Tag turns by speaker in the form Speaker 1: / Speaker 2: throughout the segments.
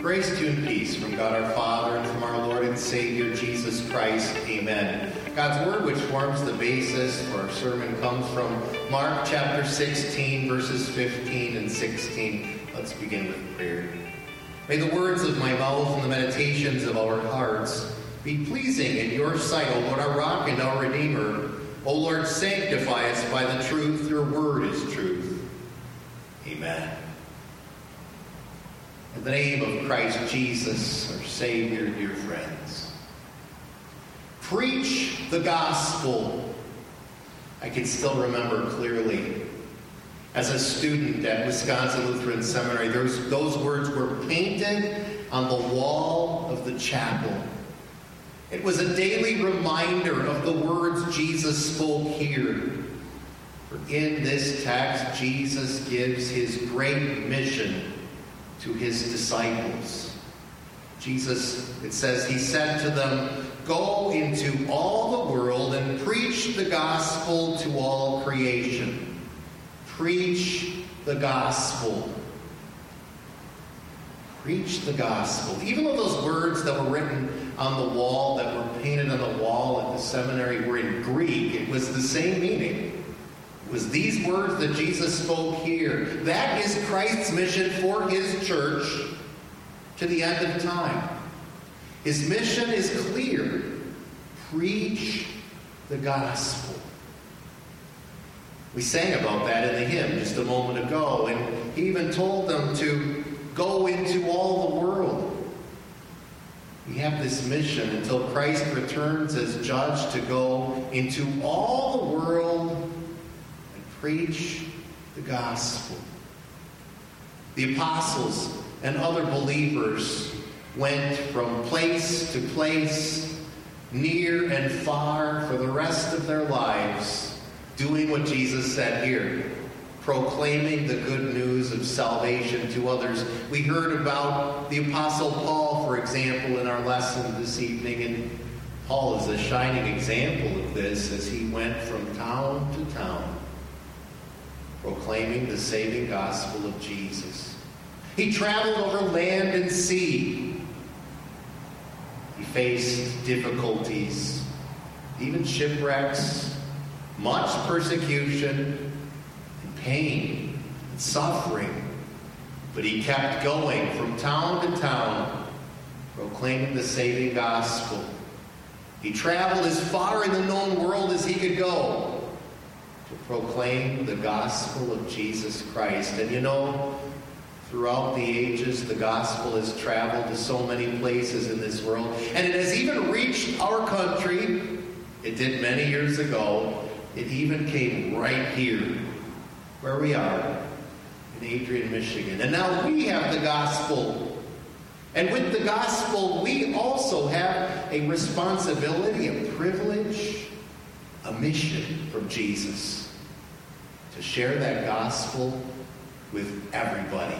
Speaker 1: Grace to and peace from God our Father and from our Lord and Savior Jesus Christ. Amen. God's word, which forms the basis for our sermon, comes from Mark chapter 16, verses 15 and 16. Let's begin with prayer. May the words of my mouth and the meditations of our hearts be pleasing in your sight, O Lord, our rock and our redeemer. O Lord, sanctify us by the truth. Your word is truth. Amen. In the name of Christ Jesus, our Savior, dear friends, preach the gospel. I can still remember clearly as a student at Wisconsin Lutheran Seminary, those, those words were painted on the wall of the chapel. It was a daily reminder of the words Jesus spoke here. For in this text, Jesus gives his great mission to his disciples. Jesus, it says, he said to them, Go into all the world and preach the gospel to all creation. Preach the gospel. Preach the gospel. Even though those words that were written on the wall, that were painted on the wall at the seminary, were in Greek, it was the same meaning. It was these words that Jesus spoke here. That is Christ's mission for his church to the end of time. His mission is clear preach the gospel. We sang about that in the hymn just a moment ago, and he even told them to go into all the world. We have this mission until Christ returns as judge to go into all the world preach the gospel. The apostles and other believers went from place to place, near and far, for the rest of their lives, doing what Jesus said here proclaiming the good news of salvation to others. We heard about the Apostle Paul, for example, in our lesson this evening, and Paul is a shining example of this as he went from town to town proclaiming the saving gospel of Jesus. He traveled over land and sea. He faced difficulties, even shipwrecks, much persecution, and pain, and suffering. But he kept going from town to town, proclaiming the saving gospel. He traveled as far in the known world as he could go to proclaim the gospel of Jesus Christ. And you know, throughout the ages, the gospel has traveled to so many places in this world, and it has even reached our country. It did many years ago. It even came right here, where we are, in Adrian, Michigan. And now we have the gospel. And with the gospel, we also have a responsibility, a privilege, a mission from Jesus to share that gospel with everybody.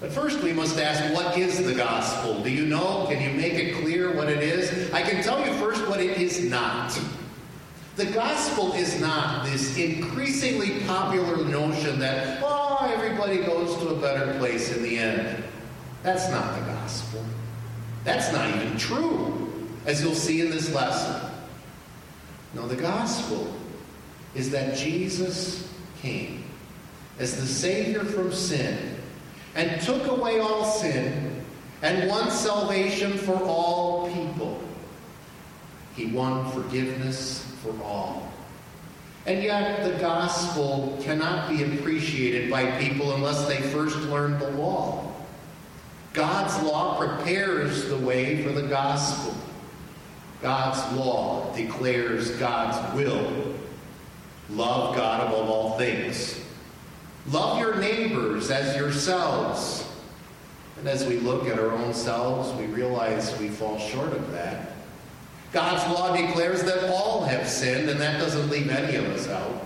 Speaker 1: But first, we must ask what is the gospel? Do you know? Can you make it clear what it is? I can tell you first what it is not. The gospel is not this increasingly popular notion that, oh, everybody goes to a better place in the end. That's not the gospel. That's not even true, as you'll see in this lesson. No, the gospel is that Jesus came as the Savior from sin and took away all sin and won salvation for all people. He won forgiveness for all. And yet, the gospel cannot be appreciated by people unless they first learn the law. God's law prepares the way for the gospel. God's law declares God's will. Love God above all things. Love your neighbors as yourselves. And as we look at our own selves, we realize we fall short of that. God's law declares that all have sinned, and that doesn't leave any of us out.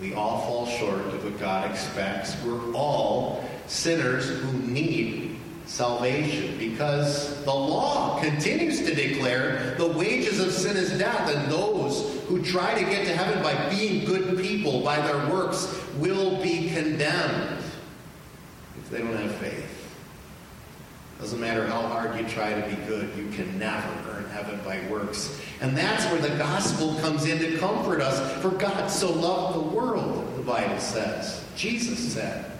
Speaker 1: We all fall short of what God expects. We're all sinners who need salvation because the law continues to declare the wages of sin is death, and those who try to get to heaven by being good people, by their works, will be condemned if they don't have faith. Doesn't matter how hard you try to be good, you can never earn heaven by works. And that's where the gospel comes in to comfort us. For God so loved the world, the Bible says. Jesus said.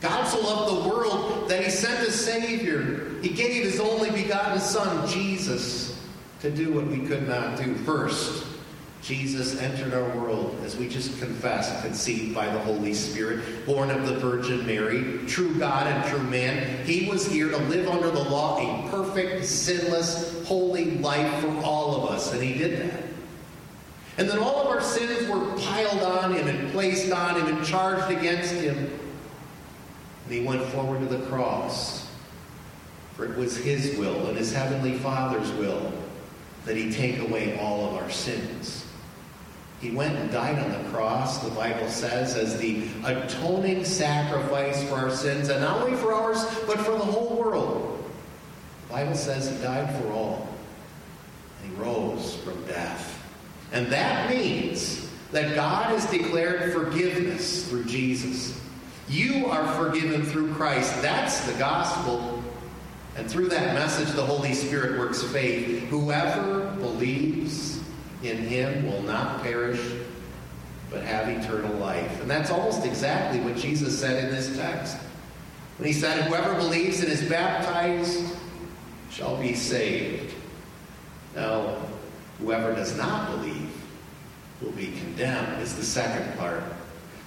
Speaker 1: God so loved the world that he sent a Savior. He gave his only begotten Son, Jesus, to do what we could not do. First, Jesus entered our world, as we just confessed, conceived by the Holy Spirit, born of the Virgin Mary, true God and true man. He was here to live under the law a perfect, sinless, holy life for all of us, and he did that. And then all of our sins were piled on him and placed on him and charged against him. And he went forward to the cross. For it was his will and his heavenly Father's will that he take away all of our sins. He went and died on the cross, the Bible says, as the atoning sacrifice for our sins, and not only for ours, but for the whole world. The Bible says he died for all, and he rose from death. And that means that God has declared forgiveness through Jesus. You are forgiven through Christ. That's the gospel. And through that message, the Holy Spirit works faith. Whoever believes in him will not perish, but have eternal life. And that's almost exactly what Jesus said in this text. When he said, Whoever believes and is baptized shall be saved. Now, whoever does not believe will be condemned, is the second part.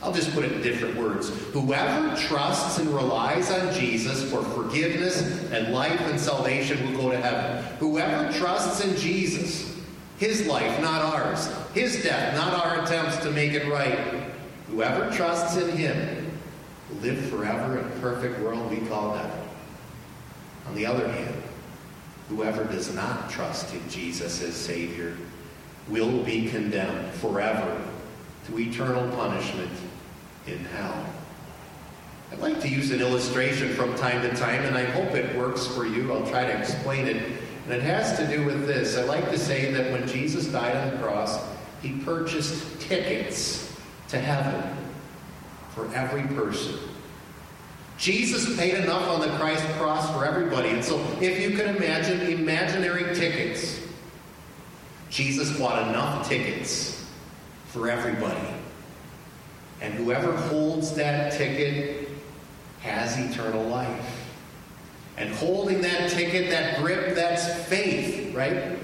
Speaker 1: I'll just put it in different words. Whoever trusts and relies on Jesus for forgiveness and life and salvation will go to heaven. Whoever trusts in Jesus his life, not ours. His death, not our attempts to make it right. Whoever trusts in him will live forever in a perfect world we call heaven. On the other hand, whoever does not trust in Jesus as Savior will be condemned forever to eternal punishment in hell. I'd like to use an illustration from time to time, and I hope it works for you. I'll try to explain it and it has to do with this. I like to say that when Jesus died on the cross, he purchased tickets to heaven for every person. Jesus paid enough on the Christ cross for everybody. And so if you can imagine imaginary tickets, Jesus bought enough tickets for everybody. And whoever holds that ticket has eternal life. And holding that ticket, that grip, that's faith, right?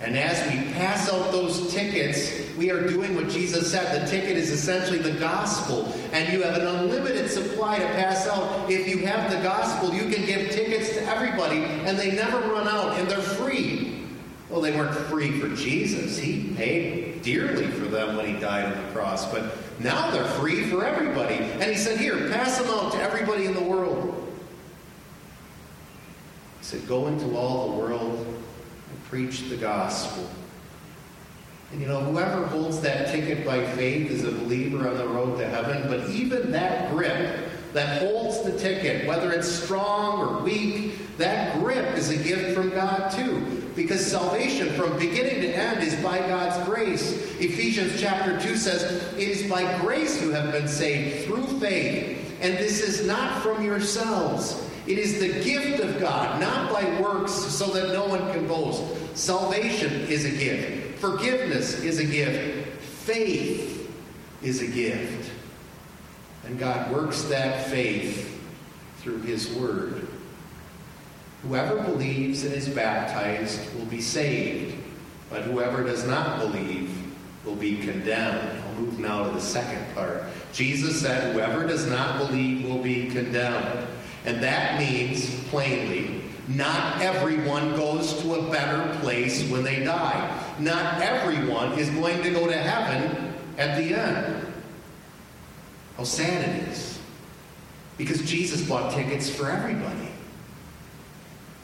Speaker 1: And as we pass out those tickets, we are doing what Jesus said. The ticket is essentially the gospel. And you have an unlimited supply to pass out. If you have the gospel, you can give tickets to everybody, and they never run out, and they're free. Well, they weren't free for Jesus. He paid dearly for them when he died on the cross. But now they're free for everybody. And he said, Here, pass them out to everybody in the world. He said, Go into all the world and preach the gospel. And you know, whoever holds that ticket by faith is a believer on the road to heaven. But even that grip that holds the ticket, whether it's strong or weak, that grip is a gift from God too. Because salvation from beginning to end is by God's grace. Ephesians chapter 2 says, It is by grace you have been saved through faith. And this is not from yourselves. It is the gift of God, not by works, so that no one can boast. Salvation is a gift. Forgiveness is a gift. Faith is a gift. And God works that faith through His Word. Whoever believes and is baptized will be saved, but whoever does not believe will be condemned. I'll move now to the second part. Jesus said, Whoever does not believe will be condemned. And that means, plainly, not everyone goes to a better place when they die. Not everyone is going to go to heaven at the end. How sad it is. Because Jesus bought tickets for everybody.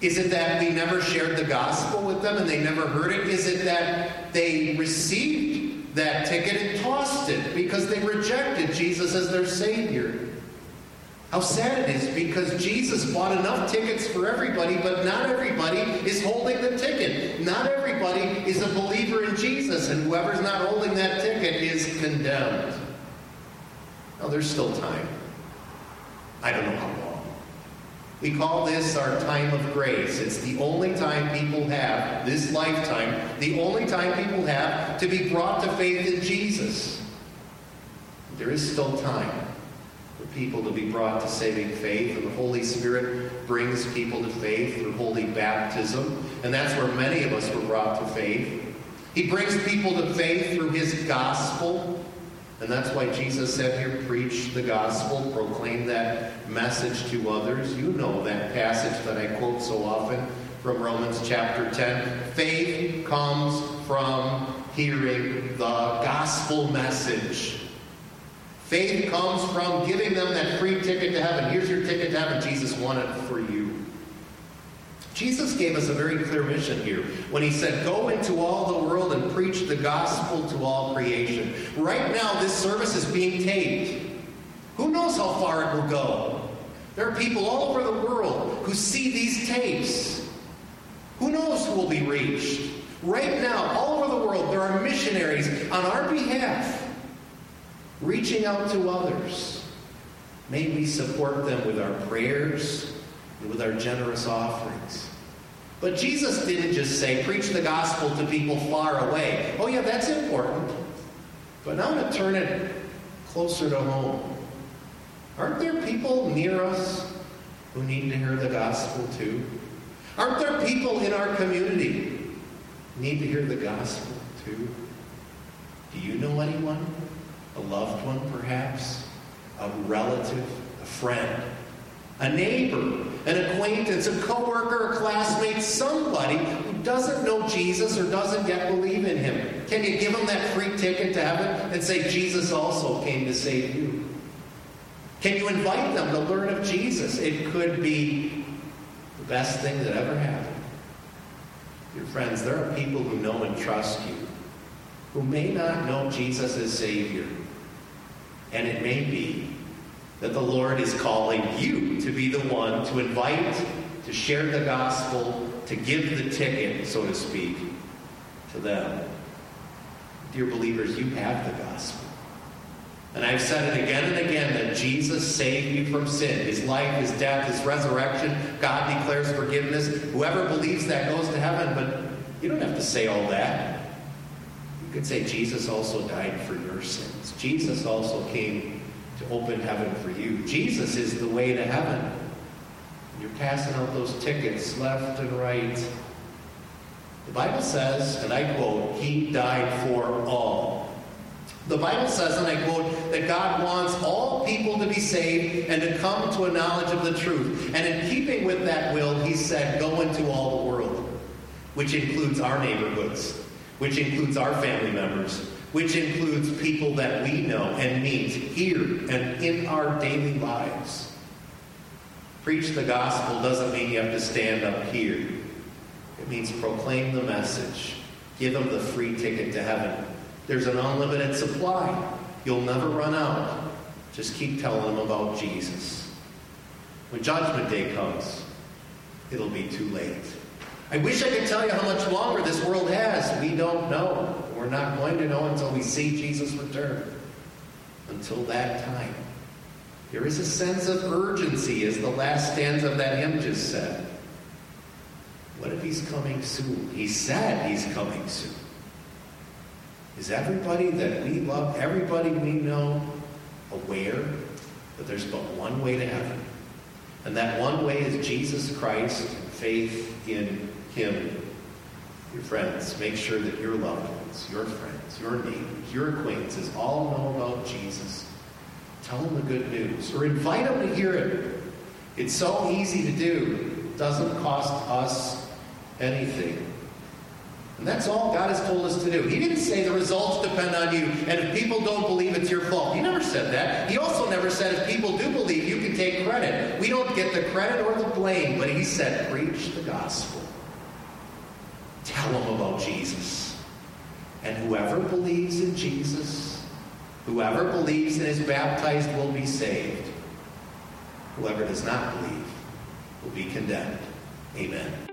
Speaker 1: Is it that we never shared the gospel with them and they never heard it? Is it that they received that ticket and tossed it because they rejected Jesus as their Savior? How sad it is because Jesus bought enough tickets for everybody, but not everybody is holding the ticket. Not everybody is a believer in Jesus, and whoever's not holding that ticket is condemned. Now, there's still time. I don't know how. We call this our time of grace. It's the only time people have, this lifetime, the only time people have to be brought to faith in Jesus. There is still time for people to be brought to saving faith, and the Holy Spirit brings people to faith through holy baptism, and that's where many of us were brought to faith. He brings people to faith through his gospel. And that's why Jesus said here, preach the gospel, proclaim that message to others. You know that passage that I quote so often from Romans chapter 10. Faith comes from hearing the gospel message. Faith comes from giving them that free ticket to heaven. Here's your ticket to heaven. Jesus won it for you. Jesus gave us a very clear mission here when he said, Go into all the world and preach the gospel to all creation. Right now, this service is being taped. Who knows how far it will go? There are people all over the world who see these tapes. Who knows who will be reached? Right now, all over the world, there are missionaries on our behalf reaching out to others. May we support them with our prayers with our generous offerings. But Jesus didn't just say, preach the gospel to people far away. Oh, yeah, that's important. But now I'm going to turn it closer to home. Aren't there people near us who need to hear the gospel too? Aren't there people in our community need to hear the gospel too? Do you know anyone? A loved one, perhaps? A relative? A friend? a neighbor, an acquaintance, a coworker, a classmate, somebody who doesn't know Jesus or doesn't yet believe in him. Can you give them that free ticket to heaven and say, Jesus also came to save you? Can you invite them to learn of Jesus? It could be the best thing that ever happened. Dear friends, there are people who know and trust you who may not know Jesus as Savior. And it may be that the Lord is calling you to be the one to invite, to share the gospel, to give the ticket, so to speak, to them. Dear believers, you have the gospel. And I've said it again and again that Jesus saved you from sin. His life, his death, his resurrection. God declares forgiveness. Whoever believes that goes to heaven, but you don't have to say all that. You could say Jesus also died for your sins. Jesus also came to open heaven for you. Jesus is the way to heaven. You're passing out those tickets left and right. The Bible says, and I quote, He died for all. The Bible says, and I quote, that God wants all people to be saved and to come to a knowledge of the truth. And in keeping with that will, He said, Go into all the world, which includes our neighborhoods, which includes our family members, which includes people that we know and meet here and in our daily lives. Preach the gospel doesn't mean you have to stand up here. It means proclaim the message. Give them the free ticket to heaven. There's an unlimited supply. You'll never run out. Just keep telling them about Jesus. When Judgment Day comes, it'll be too late. I wish I could tell you how much longer this world has. We don't know. We're not going to know until we see Jesus return. Until that time. There is a sense of urgency, as the last stanza of that hymn just said. What if he's coming soon? He said he's coming soon. Is everybody that we love, everybody we know, aware that there's but one way to heaven? And that one way is Jesus Christ and faith in him your friends. Make sure that your loved ones, your friends, your neighbors, your acquaintances all know about Jesus. Tell them the good news or invite them to hear it. It's so easy to do. It doesn't cost us anything. And that's all God has told us to do. He didn't say the results depend on you, and if people don't believe, it's your fault. He never said that. He also never said if people do believe, you can take credit. We don't get the credit or the blame, but He said, preach the gospel. Tell them about Jesus. And whoever believes in Jesus, whoever believes and is baptized will be saved. Whoever does not believe will be condemned. Amen.